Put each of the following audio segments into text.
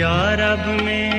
ਯਾ ਰੱਬ ਮੇਰੇ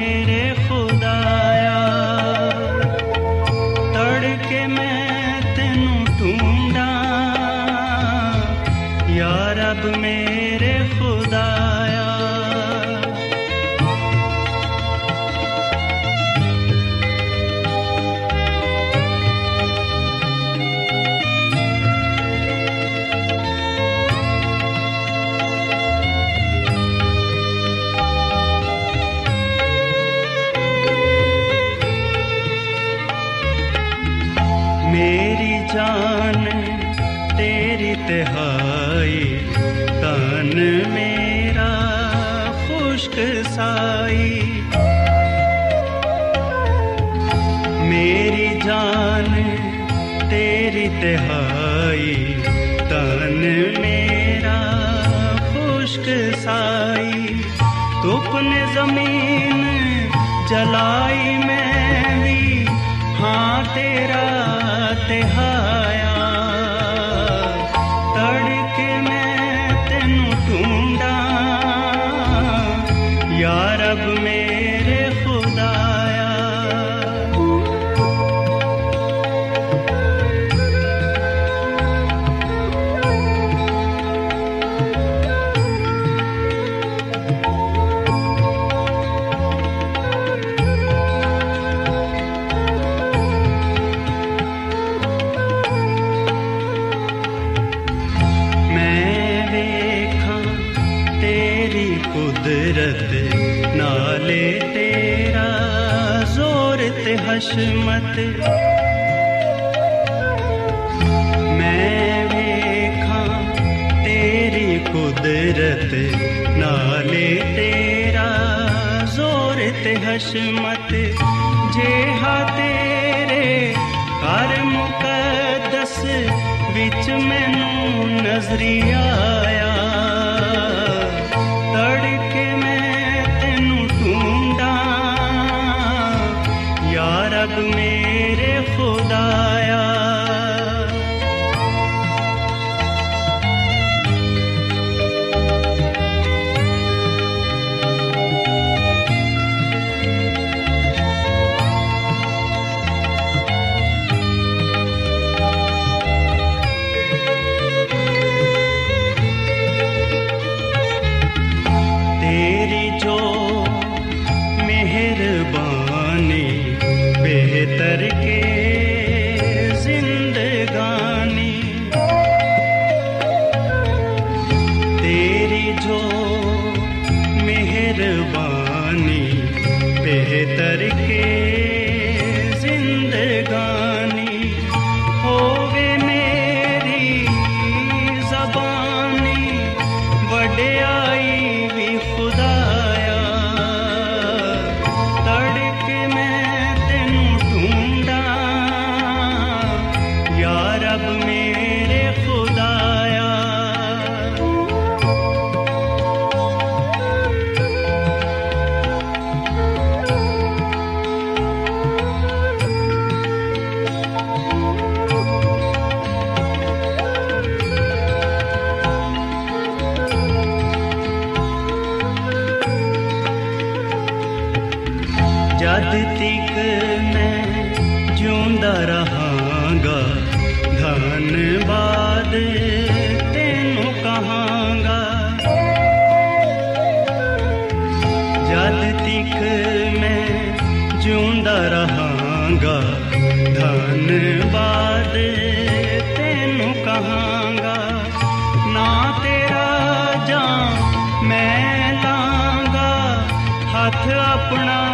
ਜਿਉਂਦਾ ਰਹਾਂਗਾ। ਧੰਨਵਾਦ ਤੈਨੂੰ ਕਹਾਂਗਾ। ਨਾ ਤੇਰਾ ਜਾਂ ਮੈਂ ਲਾਂਗਾ। ਹੱਥ ਆਪਣਾ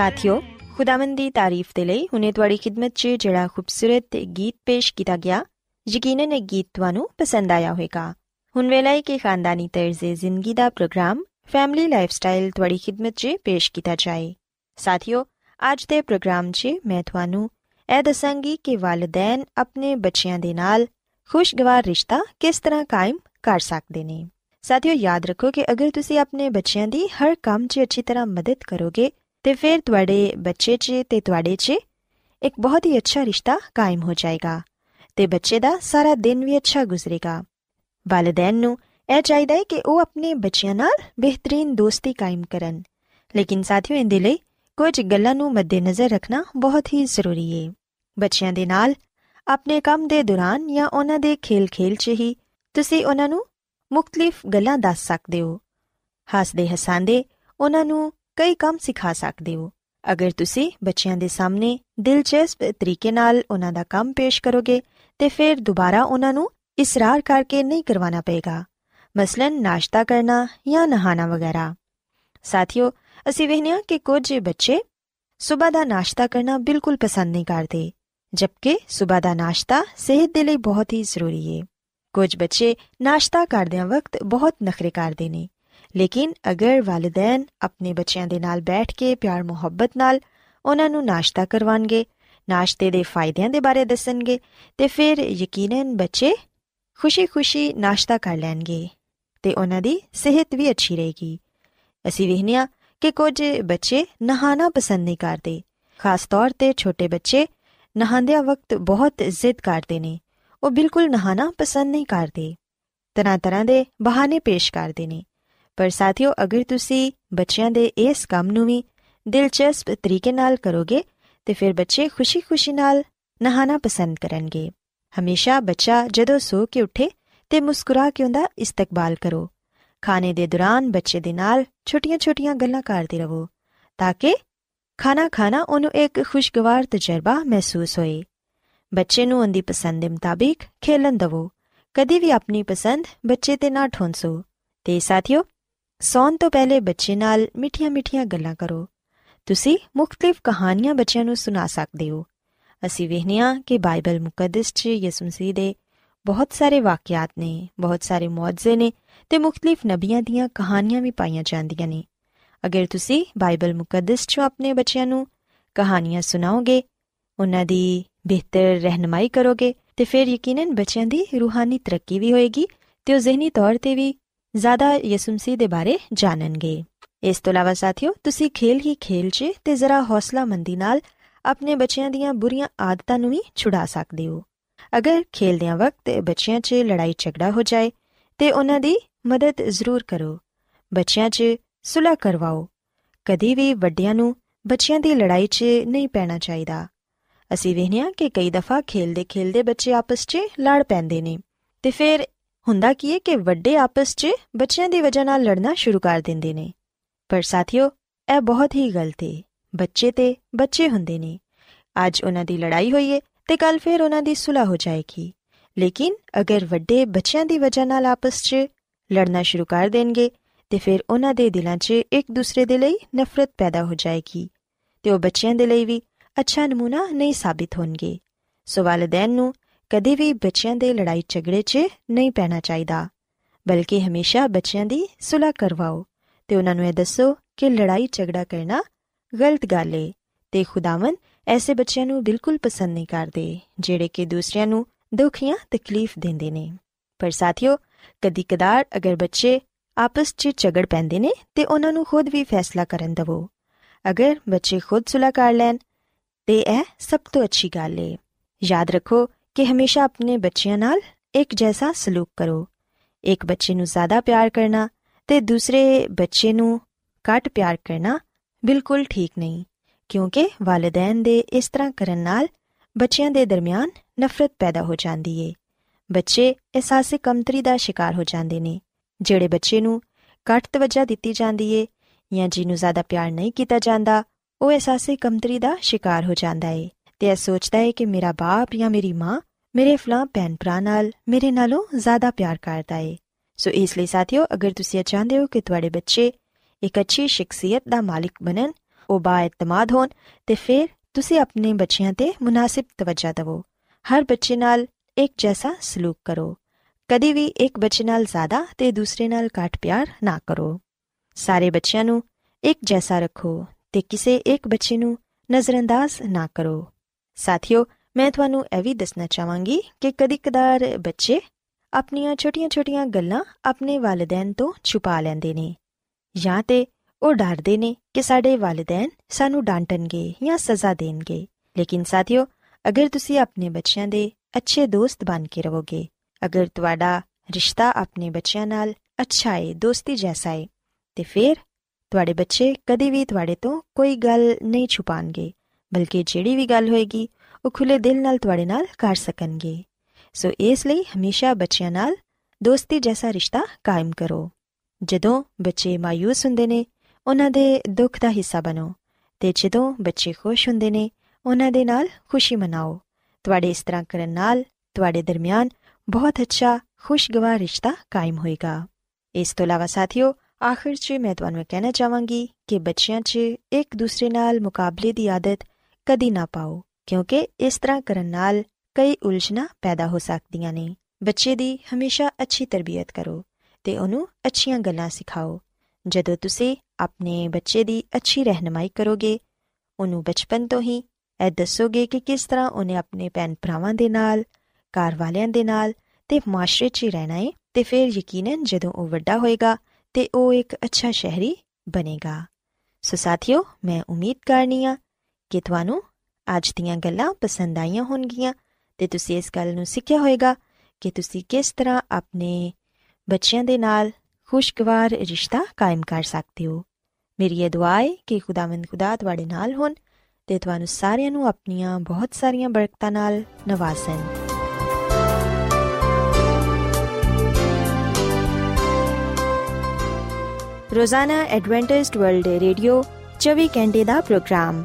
ਸਾਥਿਓ ਖੁਦਾਵੰਦ ਦੀ ਤਾਰੀਫ ਦੇ ਲਈ ਹੁਨੇ ਤੁਹਾਡੀ ਖਿਦਮਤ 'ਚ ਜਿਹੜਾ ਖੂਬਸੂਰਤ ਗੀਤ ਪੇਸ਼ ਕੀਤਾ ਗਿਆ ਯਕੀਨਨ ਇਹ ਗੀਤ ਤੁਹਾਨੂੰ ਪਸੰਦ ਆਇਆ ਹੋਵੇਗਾ ਹੁਣ ਵੇਲੇ ਹੈ ਕਿ ਖਾਨਦਾਨੀ ਤਰਜ਼ੇ ਜ਼ਿੰਦਗੀ ਦਾ ਪ੍ਰੋਗਰਾਮ ਫੈਮਿਲੀ ਲਾਈਫਸਟਾਈਲ ਤੁਹਾਡੀ ਖਿਦਮਤ 'ਚ ਪੇਸ਼ ਕੀਤਾ ਜਾਏ ਸਾਥਿਓ ਅੱਜ ਦੇ ਪ੍ਰੋਗਰਾਮ 'ਚ ਮੈਂ ਤੁਹਾਨੂੰ ਇਹ ਦੱਸਾਂਗੀ ਕਿ ਵਾਲਿਦੈਨ ਆਪਣੇ ਬੱਚਿਆਂ ਦੇ ਨਾਲ ਖੁਸ਼ਗਵਾਰ ਰਿਸ਼ਤਾ ਕਿਸ ਤਰ੍ਹਾਂ ਕਾਇਮ ਕਰ ਸਕਦੇ ਨੇ ਸਾਥਿਓ ਯਾਦ ਰੱਖੋ ਕਿ ਅਗਰ ਤੁਸੀਂ ਆਪਣੇ ਬੱਚਿਆਂ ਦੀ ਹਰ ਕੰਮ 'ਚ ਅੱਛੀ ਤਰ੍ਹਾਂ ਮਦਦ ਕਰੋਗੇ ਤੇ ਫਿਰ ਤੁਹਾਡੇ ਬੱਚੇ 'ਚ ਤੇ ਤੁਹਾਡੇ 'ਚ ਇੱਕ ਬਹੁਤ ਹੀ ਅੱਛਾ ਰਿਸ਼ਤਾ ਕਾਇਮ ਹੋ ਜਾਏਗਾ ਤੇ ਬੱਚੇ ਦਾ ਸਾਰਾ ਦਿਨ ਵੀ ਅੱਛਾ ਗੁਜ਼ਰੇਗਾ। ਵਾਲਿਦੈਨ ਨੂੰ ਇਹ ਚਾਹੀਦਾ ਹੈ ਕਿ ਉਹ ਆਪਣੇ ਬੱਚਿਆਂ ਨਾਲ ਬਿਹਤਰੀਨ ਦੋਸਤੀ ਕਾਇਮ ਕਰਨ। ਲੇਕਿਨ ਸਾਥੀਓ, ਇਹਦੇ ਲਈ ਕੁਝ ਗੱਲਾਂ ਨੂੰ ਮੱਦੇਨਜ਼ਰ ਰੱਖਣਾ ਬਹੁਤ ਹੀ ਜ਼ਰੂਰੀ ਹੈ ਬੱਚਿਆਂ ਦੇ ਨਾਲ ਆਪਣੇ ਕੰਮ ਦੇ ਦੌਰਾਨ ਜਾਂ ਉਹਨਾਂ ਦੇ ਖੇਲ-ਖੇਲ 'ਚ ਹੀ ਤੁਸੀਂ ਉਹਨਾਂ ਨੂੰ ਮੁxtਲਿਫ ਗੱਲਾਂ ਦੱਸ ਸਕਦੇ ਹੋ। ਹੱਸਦੇ ਹਸਾਂਦੇ ਉਹਨਾਂ ਨੂੰ ਕਈ ਕੰਮ ਸਿਖਾ ਸਕਦੇ ਹੋ। ਅਗਰ ਤੁਸੀਂ ਬੱਚਿਆਂ ਦੇ ਸਾਹਮਣੇ ਦਿਲਚਸਪ ਤਰੀਕੇ ਨਾਲ ਉਹਨਾਂ ਦਾ ਕੰਮ ਪੇਸ਼ ਕਰੋਗੇ, ਤੇ ਫਿਰ ਦੁਬਾਰਾ ਉਹਨਾਂ ਨੂੰ ਇਸਰਾਰ ਕਰਕੇ ਨਹੀਂ ਕਰਵਾਉਣਾ ਪਏਗਾ। ਮਸਲਨ ਨਾਸ਼ਤਾ ਕਰਨਾ ਜਾਂ ਨਹਾਣਾ ਵਗੈਰਾ। ਸਾਥੀਓ, ਅਸੀਂ ਵੇਖਿਆ ਕਿ ਕੁਝ ਬੱਚੇ ਸਵੇਰ ਦਾ ਨਾਸ਼ਤਾ ਕਰਨਾ ਬਿਲਕੁਲ ਪਸੰਦ ਨਹੀਂ ਕਰਦੇ, ਜਦਕਿ ਸਵੇਰ ਦਾ ਨਾਸ਼ਤਾ ਸਿਹਤ ਦੇ ਲਈ ਬਹੁਤ ਹੀ ਜ਼ਰੂਰੀ ਹੈ ਕੁਝ ਬੱਚੇ ਨਾਸ਼ਤਾ ਕਰਦਿਆਂ ਵਕਤ ਬਹੁਤ ਨਖਰੇ ਕਰਦੇ ਨੇ ਲੇਕਿਨ ਅਗਰ ਵਾਲਿਦੈਨ ਆਪਣੇ ਬੱਚਿਆਂ ਦੇ ਨਾਲ ਬੈਠ ਕੇ ਪਿਆਰ, ਮੁਹੱਬਤ ਨਾਲ ਉਹਨਾਂ ਨੂੰ ਨਾਸ਼ਤਾ ਕਰਵਾਣਗੇ, ਨਾਸ਼ਤੇ ਦੇ ਫਾਇਦਿਆਂ ਦੇ ਬਾਰੇ ਦੱਸਣਗੇ ਤੇ ਫਿਰ ਯਕੀਨਨ ਬੱਚੇ ਖੁਸ਼ੀ-ਖੁਸ਼ੀ ਨਾਸ਼ਤਾ ਕਰ ਲੈਣਗੇ ਤੇ ਉਹਨਾਂ ਦੀ ਸਿਹਤ ਵੀ ਅੱਛੀ ਰਹੇਗੀ। ਅਸੀਂ ਵੇਖਿਆ ਕਿ ਕੁਝ ਬੱਚੇ ਨਹਾਣਾ ਪਸੰਦ ਨਹੀਂ ਕਰਦੇ। ਖਾਸ ਤੌਰ ਤੇ ਛੋਟੇ ਬੱਚੇ ਨਹਾਉਂਦਿਆਂ ਵਕਤ ਬਹੁਤ ਜ਼ਿੱਦ ਕਰਦੇ ਨੇ। ਉਹ ਬਿਲਕੁਲ ਨਹਾਣਾ ਪਸੰਦ ਨਹੀਂ ਕਰਦੇ। ਤਰ੍ਹਾਂ ਤਰ੍ਹਾਂ ਦੇ ਬਹਾਨੇ ਪੇਸ਼ ਕਰਦੇ ਨੇ। ਪਰ ਸਾਥੀਓ, ਅਗਰ ਤੁਸੀਂ ਬੱਚਿਆਂ ਦੇ ਇਸ ਕੰਮ ਨੂੰ ਵੀ ਦਿਲਚਸਪ ਤਰੀਕੇ ਨਾਲ ਕਰੋਗੇ, ਤੇ ਫਿਰ ਬੱਚੇ ਖੁਸ਼ੀ-ਖੁਸ਼ੀ ਨਾਲ ਨਹਾਣਾ ਪਸੰਦ ਕਰਨਗੇ। ਹਮੇਸ਼ਾ ਬੱਚਾ ਜਦੋਂ ਸੋ ਕੇ ਉੱਠੇ ਤੇ ਮੁਸਕਰਾ ਕੇ ਉਹਦਾ ਇਸਤਕਬਾਲ ਕਰੋ। ਖਾਣੇ ਦੇ ਦੌਰਾਨ ਬੱਚੇ ਦੇ ਨਾਲ ਛੋਟੀਆਂ-ਛੋਟੀਆਂ ਗੱਲਾਂ ਕਰਦੇ ਰਹੋ, ਤਾਂ ਕਿ ਖਾਣਾ ਖਾਣਾ ਉਹਨੂੰ ਇੱਕ ਖੁਸ਼ਗਵਾਰ ਤਜਰਬਾ ਮਹਿਸੂਸ ਹੋਏ। ਬੱਚੇ ਨੂੰ ਉਹਦੀ ਪਸੰਦ ਦੇ ਮੁਤਾਬਿਕ ਖੇਲਣ ਦਿਵੋ। ਕਦੀ ਵੀ ਆਪਣੀ ਪਸੰਦ ਬੱਚੇ ਤੇ ਨਾ ਠੋਂਸੋ। ਤੇ ਸਾਥੀਓ ਸੌਣ ਤੋਂ ਪਹਿਲੇ ਬੱਚੇ ਨਾਲ ਮਿੱਠੀਆਂ-ਮਿੱਠੀਆਂ ਗੱਲਾਂ ਕਰੋ। ਤੁਸੀਂ ਮੁxtਲਿਫ ਕਹਾਣੀਆਂ ਬੱਚਿਆਂ ਨੂੰ ਸੁਣਾ ਸਕਦੇ ਹੋ। ਅਸੀਂ ਵੇਖਿਆ ਕਿ ਬਾਈਬਲ ਮੁਕੱਦਸ 'ਚ ਯਿਸੂ ਮਸੀਹ ਦੇ ਬਹੁਤ ਸਾਰੇ ਵਾਕਿਆਤ ਨੇ, ਬਹੁਤ ਸਾਰੇ ਮੌਜਜ਼ੇ ਨੇ ਤੇ ਮੁxtਲਿਫ ਨਬੀਆਂ ਦੀਆਂ ਕਹਾਣੀਆਂ ਵੀ ਪਾਈਆਂ ਜਾਂਦੀਆਂ ਨੇ। ਅਗਰ ਤੁਸੀਂ ਬਾਈਬਲ ਮੁਕੱਦਸ 'ਚੋਂ ਆਪਣੇ ਬੱਚਿਆਂ ਨੂੰ ਕਹਾਣੀਆਂ ਸੁਣਾਓਗੇ, ਉਹਨਾਂ ਦੀ ਬਿਹਤਰ ਰਹਿਨਮਾਈ ਕਰੋਗੇ ਤੇ ਫਿਰ ਯਕੀਨਨ ਬੱਚਿਆਂ ਦੀ ਰੂਹਾਨੀ ਤਰੱਕੀ ਵੀ ਹੋਏਗੀ ਤੇ ਉਹ ਜ਼ਿਹਨੀ ਤੌਰ ਤੇ ਵੀ ਜ਼ਿਆਦਾ ਯਿਸੂ ਮਸੀਹ ਦੇ ਬਾਰੇ ਜਾਣਨਗੇ ਇਸ ਤੋਂ ਇਲਾਵਾ ਸਾਥੀਓ ਤੁਸੀਂ ਖੇਲ ਹੀ ਖੇਲ 'ਚ ਤੇ ਜ਼ਰਾ ਹੌਸਲਾਮੰਦੀ ਨਾਲ ਆਪਣੇ ਬੱਚਿਆਂ ਦੀਆਂ ਬੁਰੀਆਂ ਆਦਤਾਂ ਨੂੰ ਵੀ ਛੁਡਾ ਸਕਦੇ ਹੋ ਅਗਰ ਖੇਲਦਿਆਂ ਵਕਤ ਬੱਚਿਆਂ 'ਚ ਲੜਾਈ ਝਗੜਾ ਹੋ ਜਾਏ ਤੇ ਉਹਨਾਂ ਦੀ ਮਦਦ ਜ਼ਰੂਰ ਕਰੋ ਬੱਚਿਆਂ 'ਚ ਸੁਲਹ ਕਰਵਾਓ ਕਦੀ ਵੀ ਵੱਡਿਆਂ ਨੂੰ ਬੱਚਿਆਂ ਦੀ ਲੜਾਈ 'ਚ ਨਹੀਂ ਪੈਣਾ ਚਾਹੀਦਾ ਅਸੀਂ ਵੇਖਿਆ ਕਿ ਕਈ ਦਫਾ ਖੇਲਦੇ ਖੇਲਦੇ ਬੱਚੇ ਆਪਸ 'ਚ ਲੜ ਪੈਂਦੇ ਨੇ ਤੇ ਫਿਰ ਹੁੰਦਾ ਕੀ ਹੈ ਕਿ ਵੱਡੇ ਆਪਸ 'ਚ ਬੱਚਿਆਂ ਦੀ ਵਜ੍ਹਾ ਨਾਲ ਲੜਨਾ ਸ਼ੁਰੂ ਕਰ ਦਿੰਦੇ ਨੇ। ਪਰ ਸਾਥੀਓ, ਇਹ ਬਹੁਤ ਹੀ ਗਲਤ ਹੈ ਬੱਚੇ ਤੇ ਬੱਚੇ ਹੁੰਦੇ ਨੇ। ਅੱਜ ਉਹਨਾਂ ਦੀ ਲੜਾਈ ਹੋਈ ਹੈ ਤੇ ਕੱਲ ਫਿਰ ਉਹਨਾਂ ਦੀ ਸੁਲ੍ਹਾ ਹੋ ਜਾਏਗੀ। ਲੇਕਿਨ ਅਗਰ ਵੱਡੇ ਬੱਚਿਆਂ ਦੀ ਵਜ੍ਹਾ ਨਾਲ ਆਪਸ 'ਚ ਲੜਨਾ ਸ਼ੁਰੂ ਕਰ ਦੇਣਗੇ, ਤੇ ਫਿਰ ਉਹਨਾਂ ਦੇ ਦਿਲਾਂ 'ਚ ਇੱਕ ਦੂਸਰੇ ਦੇ ਲਈ ਨਫ਼ਰਤ ਪੈਦਾ ਹੋ ਜਾਏਗੀ। ਤੇ ਉਹ ਬੱਚਿਆਂ ਦੇ ਲਈ ਵੀ ਅੱਛਾ ਨਮੂਨਾ ਨਹੀਂ ਸਾਬਿਤ ਹੋਣਗੇ। ਸੋ ਵਾਲਿਦੈਨ ਨੂੰ ਕਦੇ ਵੀ ਬੱਚਿਆਂ ਦੇ ਲੜਾਈ ਝਗੜੇ 'ਚ ਨਹੀਂ ਪੈਣਾ ਚਾਹੀਦਾ। ਬਲਕਿ ਹਮੇਸ਼ਾ ਬੱਚਿਆਂ ਦੀ ਸੁਲ੍ਹਾ ਕਰਵਾਓ ਤੇ ਉਹਨਾਂ ਨੂੰ ਇਹ ਦੱਸੋ ਕਿ ਲੜਾਈ ਝਗੜਾ ਕਰਨਾ ਗਲਤ ਗੱਲ ਏ ਤੇ ਖੁਦਾਵੰ ਐਸੇ ਬੱਚਿਆਂ ਨੂੰ ਬਿਲਕੁਲ ਪਸੰਦ ਨਹੀਂ ਕਰਦੇ, ਜਿਹੜੇ ਕਿ ਦੂਸਰਿਆਂ ਨੂੰ ਦੁੱਖ ਜਾਂ ਤਕਲੀਫ ਦਿੰਦੇ ਨੇ। ਪਰ ਸਾਥੀਓ ਕਦੀ ਕਦਾਰ ਅਗਰ ਬੱਚੇ ਆਪਸ 'ਚ ਝਗੜ ਪੈਂਦੇ ਨੇ ਤੇ ਉਹਨਾਂ ਨੂੰ ਖੁਦ ਵੀ ਫੈਸਲਾ ਕਰਨ ਦਿਵੋ। ਅਗਰ ਬੱਚੇ ਖੁਦ ਸੁਲ੍ਹਾ ਕਰ ਲੈਣ, ਤੇ ਇਹ ਸਭ ਤੋਂ ਅੱਛੀ ਗੱਲ ਏ। ਯਾਦ ਰੱਖੋ ਕਿ ਹਮੇਸ਼ਾ ਆਪਣੇ ਬੱਚਿਆਂ ਨਾਲ ਇੱਕ ਜੈਸਾ ਸਲੂਕ ਕਰੋ। ਇੱਕ ਬੱਚੇ ਨੂੰ ਜ਼ਿਆਦਾ ਪਿਆਰ ਕਰਨਾ ਤੇ ਦੂਸਰੇ ਬੱਚੇ ਨੂੰ ਘੱਟ ਪਿਆਰ ਕਰਨਾ ਬਿਲਕੁਲ ਠੀਕ ਨਹੀਂ, ਕਿਉਂਕਿ ਵਾਲਿਦੈਨ ਦੇ ਇਸ ਤਰ੍ਹਾਂ ਕਰਨ ਨਾਲ ਬੱਚਿਆਂ ਦੇ ਦਰਮਿਆਨ ਨਫ਼ਰਤ ਪੈਦਾ ਹੋ ਜਾਂਦੀ ਏ। ਬੱਚੇ ਅਹਿਸਾਸੇ ਕਮਤਰੀ ਦਾ ਸ਼ਿਕਾਰ ਹੋ ਜਾਂਦੇ ਨੇ, ਜਿਹੜੇ ਬੱਚੇ ਨੂੰ ਘੱਟ ਤਵੱਜਾ ਦਿੱਤੀ ਜਾਂਦੀ ਏ ਜਾਂ ਜਿਹਨੂੰ ਜ਼ਿਆਦਾ ਪਿਆਰ ਨਹੀਂ ਕੀਤਾ ਜਾਂਦਾ, ਉਹ ਅਹਿਸਾਸੇ ਕਮਤਰੀ ਦਾ ਸ਼ਿਕਾਰ ਹੋ ਜਾਂਦਾ ਏ। ਤੇ ਇਹ ਸੋਚਦਾ ਏ ਕਿ ਮੇਰਾ ਬਾਪ ਜਾਂ ਮੇਰੀ ਮਾਂ ਮੇਰੇ ਫਲਾਂ ਭੈਣ ਭਰਾ ਨਾਲ ਮੇਰੇ ਨਾਲੋਂ ਜ਼ਿਆਦਾ ਪਿਆਰ ਕਰਦਾ ਏ। ਸੋ ਇਸ ਲਈ ਸਾਥੀਓ, ਅਗਰ ਤੁਸੀਂ ਚਾਹੁੰਦੇ ਹੋ ਕਿ ਤੁਹਾਡੇ ਬੱਚੇ ਇੱਕ ਅੱਛੀ ਸ਼ਖਸੀਅਤ ਦਾ ਮਾਲਿਕ ਬਣਨ, ਉਹ ਬਾਇਤਮਾਦ ਹੋਣ, ਤੇ ਫਿਰ ਤੁਸੀਂ ਆਪਣੇ ਬੱਚਿਆਂ ਤੇ ਮੁਨਾਸਿਬ ਤਵੱਜਾ ਦਿਵੋ। ਹਰ ਬੱਚੇ ਨਾਲ ਇੱਕ ਜੈਸਾ ਸਲੂਕ ਕਰੋ। ਕਦੀ ਵੀ ਇੱਕ ਬੱਚੇ ਨਾਲ ਜ਼ਿਆਦਾ ਤੇ ਦੂਸਰੇ ਨਾਲ ਘੱਟ ਪਿਆਰ ਨਾ ਕਰੋ। ਸਾਰੇ ਬੱਚਿਆਂ ਨੂੰ ਇੱਕ ਜੈਸਾ ਰੱਖੋ ਤੇ ਕਿਸੇ ਇੱਕ ਬੱਚੇ ਨੂੰ ਨਜ਼ਰਅੰਦਾਜ਼ ਨਾ ਕਰੋ। ਸਾਥੀਓ ਮੈਂ ਤੁਹਾਨੂੰ ਇਹ ਵੀ ਦੱਸਣਾ ਚਾਹਾਂਗੀ ਕਿ ਕਦੀ-ਕਦਾਰ ਬੱਚੇ ਆਪਣੀਆਂ ਛੋਟੀਆਂ-ਛੋਟੀਆਂ ਗੱਲਾਂ ਆਪਣੇ ਵਾਲਿਦੈਨ ਤੋਂ ਛੁਪਾ ਲੈਂਦੇ ਨੇ ਜਾਂ ਤੇ ਉਹ ਡਰਦੇ ਨੇ ਕਿ ਸਾਡੇ ਵਾਲਿਦੈਨ ਸਾਨੂੰ ਡਾਂਟਣਗੇ ਜਾਂ ਸਜ਼ਾ ਦੇਣਗੇ ਲੇਕਿਨ ਸਾਥੀਓ ਅਗਰ ਤੁਸੀਂ ਆਪਣੇ ਬੱਚਿਆਂ ਦੇ ਅੱਛੇ ਦੋਸਤ ਬਣ ਕੇ ਰਹੋਗੇ ਅਗਰ ਤੁਹਾਡਾ ਰਿਸ਼ਤਾ ਆਪਣੇ ਬੱਚਿਆਂ ਨਾਲ ਅੱਛਾ ਹੈ ਦੋਸਤੀ ਜੈਸਾ ਹੈ ਤੇ ਫਿਰ ਤੁਹਾਡੇ ਬੱਚੇ ਕਦੀ ਵੀ ਤੁਹਾਡੇ ਤੋਂ ਕੋਈ ਗੱਲ ਨਹੀਂ ਛੁਪਾਣਗੇ ਬਲਕਿ ਜਿਹੜੀ ਵੀ ਗੱਲ ਹੋਏਗੀ ਉਹ ਖੁੱਲੇ ਦਿਲ ਨਾਲ ਤੁਹਾਡੇ ਨਾਲ ਕਰ ਸਕਣਗੇ ਸੋ ਇਸ ਲਈ ਹਮੇਸ਼ਾ ਬੱਚਿਆਂ ਨਾਲ ਦੋਸਤੀ ਜੈਸਾ ਰਿਸ਼ਤਾ ਕਾਇਮ ਕਰੋ ਜਦੋਂ ਬੱਚੇ ਮਾਇੂਸ ਹੁੰਦੇ ਨੇ ਉਹਨਾਂ ਦੇ ਦੁੱਖ ਦਾ ਹਿੱਸਾ ਬਣੋ ਤੇ ਜਦੋਂ ਬੱਚੇ ਖੁਸ਼ ਹੁੰਦੇ ਨੇ ਉਹਨਾਂ ਦੇ ਨਾਲ ਖੁਸ਼ੀ ਮਨਾਓ ਤੁਹਾਡੇ ਇਸ ਤਰ੍ਹਾਂ ਕਰਨ ਨਾਲ ਤੁਹਾਡੇ ਦਰਮਿਆਨ ਬਹੁਤ ਅੱਛਾ ਖੁਸ਼ਗਵਾਰ ਰਿਸ਼ਤਾ ਕਾਇਮ ਹੋਏਗਾ ਇਸ ਤੋਂ ਇਲਾਵਾ ਸਾਥੀਓ ਆਖਿਰ 'ਚ ਮੈਂ ਤੁਹਾਨੂੰ ਕਹਿਣਾ ਚਾਹਾਂਗੀ ਕਿ ਬੱਚਿਆਂ 'ਚ ਇੱਕ ਦੂਸਰੇ ਨਾਲ ਮੁਕਾਬਲੇ ਦੀ ਆਦਤ ਕਦੀ ਨਾ ਪਾਓ ਕਿਉਂਕਿ ਇਸ ਤਰ੍ਹਾਂ ਕਰਨ ਨਾਲ ਕਈ ਉਲਝਣਾਂ ਪੈਦਾ ਹੋ ਸਕਦੀਆਂ ਨੇ। ਬੱਚੇ ਦੀ ਹਮੇਸ਼ਾ ਅੱਛੀ ਤਰਬੀਅਤ ਕਰੋ ਤੇ ਉਹਨੂੰ ਅੱਛੀਆਂ ਗੱਲਾਂ ਸਿਖਾਓ। ਜਦੋਂ ਤੁਸੀਂ ਆਪਣੇ ਬੱਚੇ ਦੀ ਅੱਛੀ ਰਹਿਨਮਾਈ ਕਰੋਗੇ, ਉਹਨੂੰ ਬਚਪਨ ਤੋਂ ਹੀ ਇਹ ਦੱਸੋਗੇ ਕਿ ਕਿਸ ਤਰ੍ਹਾਂ ਉਹਨੇ ਆਪਣੇ ਭੈਣ ਭਰਾਵਾਂ ਦੇ ਨਾਲ, ਘਰ ਵਾਲਿਆਂ ਦੇ ਨਾਲ ਤੇ ਮਾਸ਼ਰੇ 'ਚ ਹੀ ਰਹਿਣਾ ਹੈ ਤੇ ਫਿਰ ਯਕੀਨਨ ਜਦੋਂ ਉਹ ਵੱਡਾ ਹੋਏਗਾ ਤੇ ਉਹ ਇੱਕ ਅੱਛਾ ਸ਼ਹਿਰੀ ਬਣੇਗਾ। ਸੋ ਸਾਥੀਓ, ਮੈਂ ਉਮੀਦ ਕਰਨੀ ਆ ਕਿ ਤੁਹਾਨੂੰ ਅੱਜ ਦੀਆਂ ਗੱਲਾਂ ਪਸੰਦ ਆਈਆਂ ਹੋਣਗੀਆਂ ਤੇ ਤੁਸੀਂ ਇਸ ਗੱਲ ਨੂੰ ਸਿੱਖਿਆ ਹੋਵੇਗਾ ਕਿ ਤੁਸੀਂ ਕਿਸ ਤਰ੍ਹਾਂ ਆਪਣੇ ਬੱਚਿਆਂ ਦੇ ਨਾਲ ਖੁਸ਼ਗਵਾਰ ਰਿਸ਼ਤਾ ਕਾਇਮ ਕਰ ਸਕਦੇ ਹੋ। ਮੇਰੀ ਇਹ ਦੁਆ ਹੈ ਕਿ ਖੁਦਾਵੰਦ ਖੁਦਾ ਤੁਹਾਡੇ ਨਾਲ ਹੋਣ ਤੇ ਤੁਹਾਨੂੰ ਸਾਰਿਆਂ ਨੂੰ ਆਪਣੀਆਂ ਬਹੁਤ ਸਾਰੀਆਂ ਬਰਕਤਾਂ ਨਾਲ ਨਵਾਜ਼ਣ। ਰੋਜ਼ਾਨਾ ਐਡਵੈਂਟਿਸਟ ਵਰਲਡ ਰੇਡੀਓ 24 ਘੰਟੇ ਦਾ ਪ੍ਰੋਗਰਾਮ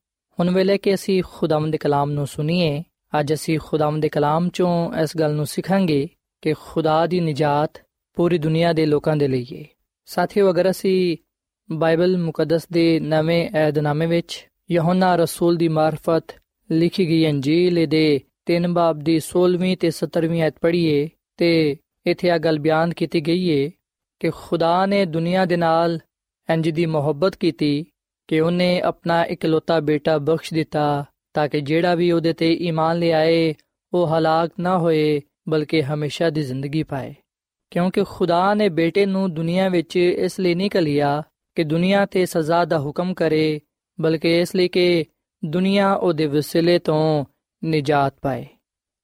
ਹੁਣ ਵੇਲੇ ਕਿ ਅਸੀਂ ਖੁਦਾਵੰਦ ਦੇ ਕਲਾਮ ਨੂੰ ਸੁਣੀਏ, ਅੱਜ ਅਸੀਂ ਖੁਦਾਵੰਦ ਦੇ ਕਲਾਮ ਚੋਂ ਇਸ ਗੱਲ ਨੂੰ ਸਿੱਖਾਂਗੇ ਕਿ ਖੁਦਾ ਦੀ ਨਜਾਤ ਪੂਰੀ ਦੁਨੀਆ ਦੇ ਲੋਕਾਂ ਦੇ ਲਈ ਹੈ ਸਾਥੀਓ, ਅਗਰ ਅਸੀਂ ਬਾਈਬਲ ਮੁਕੱਦਸ ਦੇ ਨਵੇਂ ਏਧਨਾਮੇ ਵਿੱਚ ਯਹੋਨਾ ਰਸੂਲ ਦੀ ਮਾਰਫਤ ਲਿਖੀ ਗਈ ਅੰਜੀਲ ਦੇ 3 ਬਾਬ ਦੀ 16ਵੀਂ ਤੇ 17ਵੀਂ ਆਇਤ ਪੜ੍ਹੀਏ ਤੇ ਇੱਥੇ ਆ ਗੱਲ ਬਿਆਨ ਕੀਤੀ ਗਈ ਹੈ ਕਿ ਖੁਦਾ ਨੇ ਦੁਨੀਆ ਦੇ ਨਾਲ ਇੰਜ ਦੀ ਮੁਹੱਬਤ ਕੀਤੀ ਕਿ ਉਹਨੇ ਆਪਣਾ ਇਕਲੌਤਾ ਬੇਟਾ ਬਖਸ਼ ਦਿੱਤਾ ਤਾਂ ਕਿ ਜਿਹੜਾ ਵੀ ਉਹਦੇ ਤੇ ਈਮਾਨ ਲਿਆਏ ਉਹ ਹਲਾਕ ਨਾ ਹੋਏ, ਬਲਕਿ ਹਮੇਸ਼ਾ ਦੀ ਜ਼ਿੰਦਗੀ ਪਾਏ। ਕਿਉਂਕਿ ਖੁਦਾ ਨੇ ਬੇਟੇ ਨੂੰ ਦੁਨੀਆ ਵਿੱਚ ਇਸ ਲਈ ਨਹੀਂ ਕਲਿਆ ਕਿ ਦੁਨੀਆ ਤੇ ਸਜ਼ਾ ਦਾ ਹੁਕਮ ਕਰੇ, ਬਲਕਿ ਇਸ ਲਈ ਕਿ ਦੁਨੀਆ ਉਹਦੇ ਵਸਿਲੇ ਤੋਂ ਨਿਜਾਤ ਪਾਏ।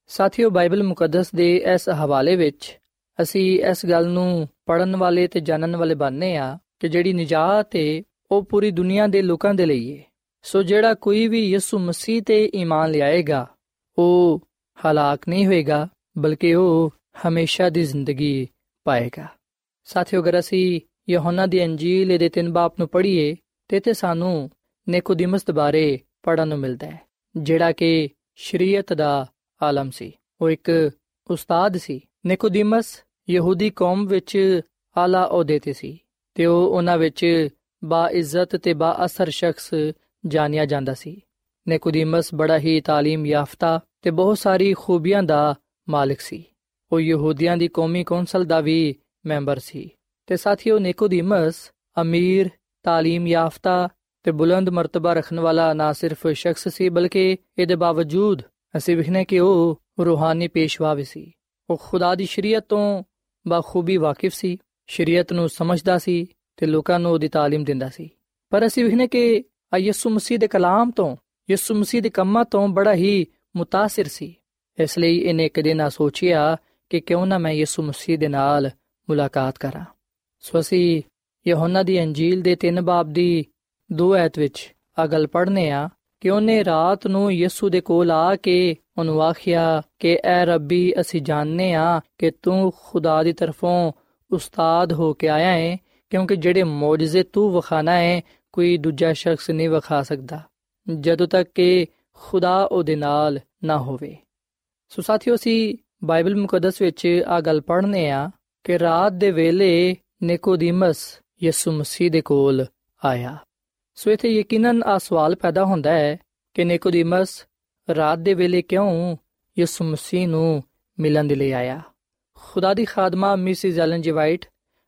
ਸਾਥੀਓ, ਬਾਈਬਲ ਮੁਕੱਦਸ ਦੇ ਇਸ ਹਵਾਲੇ ਵਿੱਚ ਅਸੀਂ ਇਸ ਗੱਲ ਨੂੰ ਪੜਨ ਵਾਲੇ ਤੇ ਜਾਣਨ ਵਾਲੇ ਬਣਨੇ ਆ ਕਿ ਜਿਹੜੀ ਨਿਜਾਤ ਹੈ ਉਹ ਪੂਰੀ ਦੁਨੀਆ ਦੇ ਲੋਕਾਂ ਦੇ ਲਈ ਹੈ ਸੋ ਜਿਹੜਾ ਕੋਈ ਵੀ ਯਿਸੂ ਮਸੀਹ ਤੇ ਈਮਾਨ ਲਿਆਏਗਾ, ਉਹ ਹਲਾਕ ਨਹੀਂ ਹੋਏਗਾ, ਬਲਕਿ ਉਹ ਹਮੇਸ਼ਾ ਦੀ ਜ਼ਿੰਦਗੀ ਪਾਏਗਾ। ਸਾਥੀਓ, ਅਗਰ ਅਸੀਂ ਯਹੋਨਾ ਦੀ ਅੰਜੀਲ ਦੇ ਤਿੰਨ ਬਾਪ ਨੂੰ ਪੜ੍ਹੀਏ, ਤੇ ਤੇ ਸਾਨੂੰ ਨਿਕੋਦੀਮਸ ਦੇ ਬਾਰੇ ਪੜਨ ਨੂੰ ਮਿਲਦਾ ਹੈ, ਜਿਹੜਾ ਕਿ ਸ਼ਰੀਅਤ ਦਾ ਆਲਮ ਸੀ। ਉਹ ਇੱਕ ਉਸਤਾਦ ਸੀ। ਨਿਕੋਦੀਮਸ ਯਹੂਦੀ ਕੌਮ ਵਿੱਚ ਆਲਾ ਅਹੁਦੇ ਤੇ ਸੀ, ਤੇ ਉਹ ਉਹਨਾਂ ਵਿੱਚ ਬਾ ਇੱਜ਼ਤ ਤੇ ਬਾ ਅਸਰ ਸ਼ਖਸ ਜਾਣਿਆ ਜਾਂਦਾ ਸੀ ਨਿਕੋਦੀਮਸ ਬੜਾ ਹੀ تعلیم ਯਾਫਤਾ ਤੇ ਬਹੁਤ ਸਾਰੀ ਖੂਬੀਆਂ ਦਾ ਮਾਲਕ ਸੀ ਉਹ ਯਹੂਦੀਆਂ ਦੀ ਕੌਮੀ ਕੌਂਸਲ ਦਾ ਵੀ ਮੈਂਬਰ ਸੀ ਤੇ ਸਾਥੀਓ ਨਿਕੋਦੀਮਸ ਅਮੀਰ تعلیم ਯਾਫਤਾ ਤੇ ਬੁਲੰਦ ਮਰਤਬਾ ਰੱਖਣ ਵਾਲਾ ਨਾ ਸਿਰਫ ਸ਼ਖਸ ਸੀ ਬਲਕਿ ਇਹਦੇ ਬਾਵਜੂਦ ਅਸੀਂ ਵਿਖਨੇ ਕਿ ਉਹ ਰੂਹਾਨੀ ਪੇਸ਼ਵਾ ਵੀ ਸੀ ਉਹ ਖੁਦਾ ਦੀ ਸ਼ਰੀਅਤ ਤੋਂ ਬਾਖੂਬੀ ਵਾਕਿਫ ਸੀ ਸ਼ਰੀਅਤ ਨੂੰ ਸਮਝਦਾ ਸੀ ਤੇ ਲੋਕਾਂ ਨੂੰ ਉਹਦੀ تعلیم ਦਿੰਦਾ ਸੀ ਪਰ ਅਸੀਂ ਵਿਖਨੇ ਕਿ ਯਿਸੂ ਮਸੀਹ ਦੇ ਕਲਾਮ ਤੋਂ ਯਿਸੂ ਮਸੀਹ ਦੇ ਕੰਮਾਂ ਤੋਂ ਬੜਾ ਹੀ متاثر ਸੀ ਇਸ ਲਈ ਇਹਨੇ ਇੱਕ ਦਿਨ ਆ ਸੋਚਿਆ ਕਿ ਕਿਉਂ ਨਾ ਮੈਂ ਯਿਸੂ ਮਸੀਹ ਦੇ ਨਾਲ ਮੁਲਾਕਾਤ ਕਰਾਂ ਸੋ ਅਸੀਂ ਯਹੋਨਾ ਦੀ ਅੰਜੀਲ ਦੇ 3 ਬਾਬ ਦੀ 2 ਐਤ ਵਿੱਚ ਆ ਗੱਲ ਪੜ੍ਹਨੇ ਆ ਕਿ ਉਹਨੇ ਰਾਤ ਨੂੰ ਯਿਸੂ ਦੇ ਕੋਲ ਆ ਕੇ ਉਹਨੂੰ ਆਖਿਆ ਕਿ ਐ ਰੱਬੀ ਅਸੀਂ ਜਾਣਨੇ ਆ ਕਿ ਤੂੰ ਖੁਦਾ ਦੀ ਤਰਫੋਂ ਉਸਤਾਦ ਹੋ ਕੇ ਆਇਆ ਹੈ ਕਿਉਂਕਿ ਜਿਹੜੇ ਮੌਜਜ਼ੇ ਤੂੰ ਵਿਖਾਣਾ ਹੈ, ਕੋਈ ਦੂਜਾ ਸ਼ਖਸ ਨਹੀਂ ਵਿਖਾ ਸਕਦਾ, ਜਦੋਂ ਤੱਕ ਕਿ ਖੁਦਾ ਉਹਦੇ ਨਾਲ ਨਾ ਹੋਵੇ। ਸੋ ਸਾਥੀਓ, ਅਸੀਂ ਬਾਈਬਲ ਮੁਕੱਦਸ ਵਿੱਚ ਆ ਗੱਲ ਪੜ੍ਹਨੇ ਆ ਕਿ ਰਾਤ ਦੇ ਵੇਲੇ ਨਿਕੋਦੀਮਸ ਯਿਸੂ ਮਸੀਹ ਦੇ ਕੋਲ ਆਇਆ। ਸੋ ਇਥੇ ਯਕੀਨਨ ਆ ਸਵਾਲ ਪੈਦਾ ਹੁੰਦਾ ਹੈ ਕਿ ਨਿਕੋਦੀਮਸ ਰਾਤ ਦੇ ਵੇਲੇ ਕਿਉਂ ਯਿਸੂ ਮਸੀਹ ਨੂੰ ਮਿਲਣ ਦੇ ਲਈ ਆਇਆ? ਖੁਦਾ ਦੀ ਖਾਦਮਾ ਮਿਸਿਸ ਐਲਨ ਜੀ ਵਾਈਟ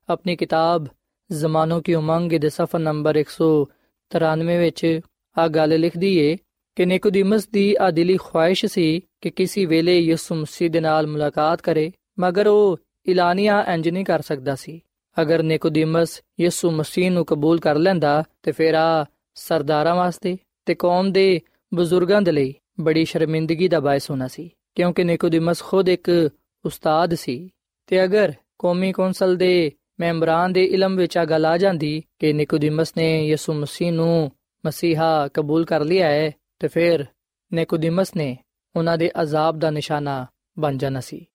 ਆਪਣੀ ਕਿਤਾਬ ਜ਼ਮਾਨੋਂ ਕੀ ਉਮੰਗ ਦੇ ਸਫਾ ਨੰਬਰ 193 ਵਿੱਚ ਆ ਗੱਲ ਲਿਖਦੀ ਏ ਕਿ ਨਿਕੋਦੀਮਸ ਦੀ ਆ ਦਿਲੀ ਖੁਆਇਸ਼ ਸੀ ਕਿ ਕਿਸੇ ਵੇਲੇ ਯਿਸੂ ਮਸੀਹ ਦੇ ਨਾਲ ਮੁਲਾਕਾਤ ਕਰੇ, ਮਗਰ ਉਹ ਇਲਾਨੀਆ ਇੰਜ ਨਹੀਂ ਕਰ ਸਕਦਾ ਸੀ। ਅਗਰ ਨਿਕੋਦੀਮਸ ਯਿਸੂ ਮਸੀਹ ਨੂੰ ਕਬੂਲ ਕਰ ਲੈਂਦਾ ਤੇ ਫਿਰ ਆ ਸਰਦਾਰਾਂ ਵਾਸਤੇ ਤੇ ਕੌਮ ਦੇ ਬਜ਼ੁਰਗਾਂ ਦੇ ਲਈ ਬੜੀ ਸ਼ਰਮਿੰਦਗੀ ਦਾ ਬਾਇਸ ਹੋਣਾ ਸੀ, ਕਿਉਂਕਿ ਨਿਕੋਦੀਮਸ ਖੁਦ ਇੱਕ ਉਸਤਾਦ ਸੀ। ਤੇ ਅਗਰ ਕੌਮੀ ਕੌਂਸਲ ਦੇ ਮੈਂਬਰਾਂ ਦੇ ਇਲਮ ਵਿੱਚ ਆ ਗੱਲ ਆ ਜਾਂਦੀ ਕਿ ਨਿਕੋਦੀਮਸ ਨੇ ਯਿਸੂ ਮਸੀਹ ਨੂੰ ਮਸੀਹਾ ਕਬੂਲ ਕਰ ਲਿਆ ਹੈ ਤੇ ਫਿਰ ਨਿਕੋਦੀਮਸ ਨੇ ਉਹਨਾਂ ਦੇ ਅਜ਼ਾਬ ਦਾ ਨਿਸ਼ਾਨਾ ਬਣ ਜਾਣਾ ਸੀ।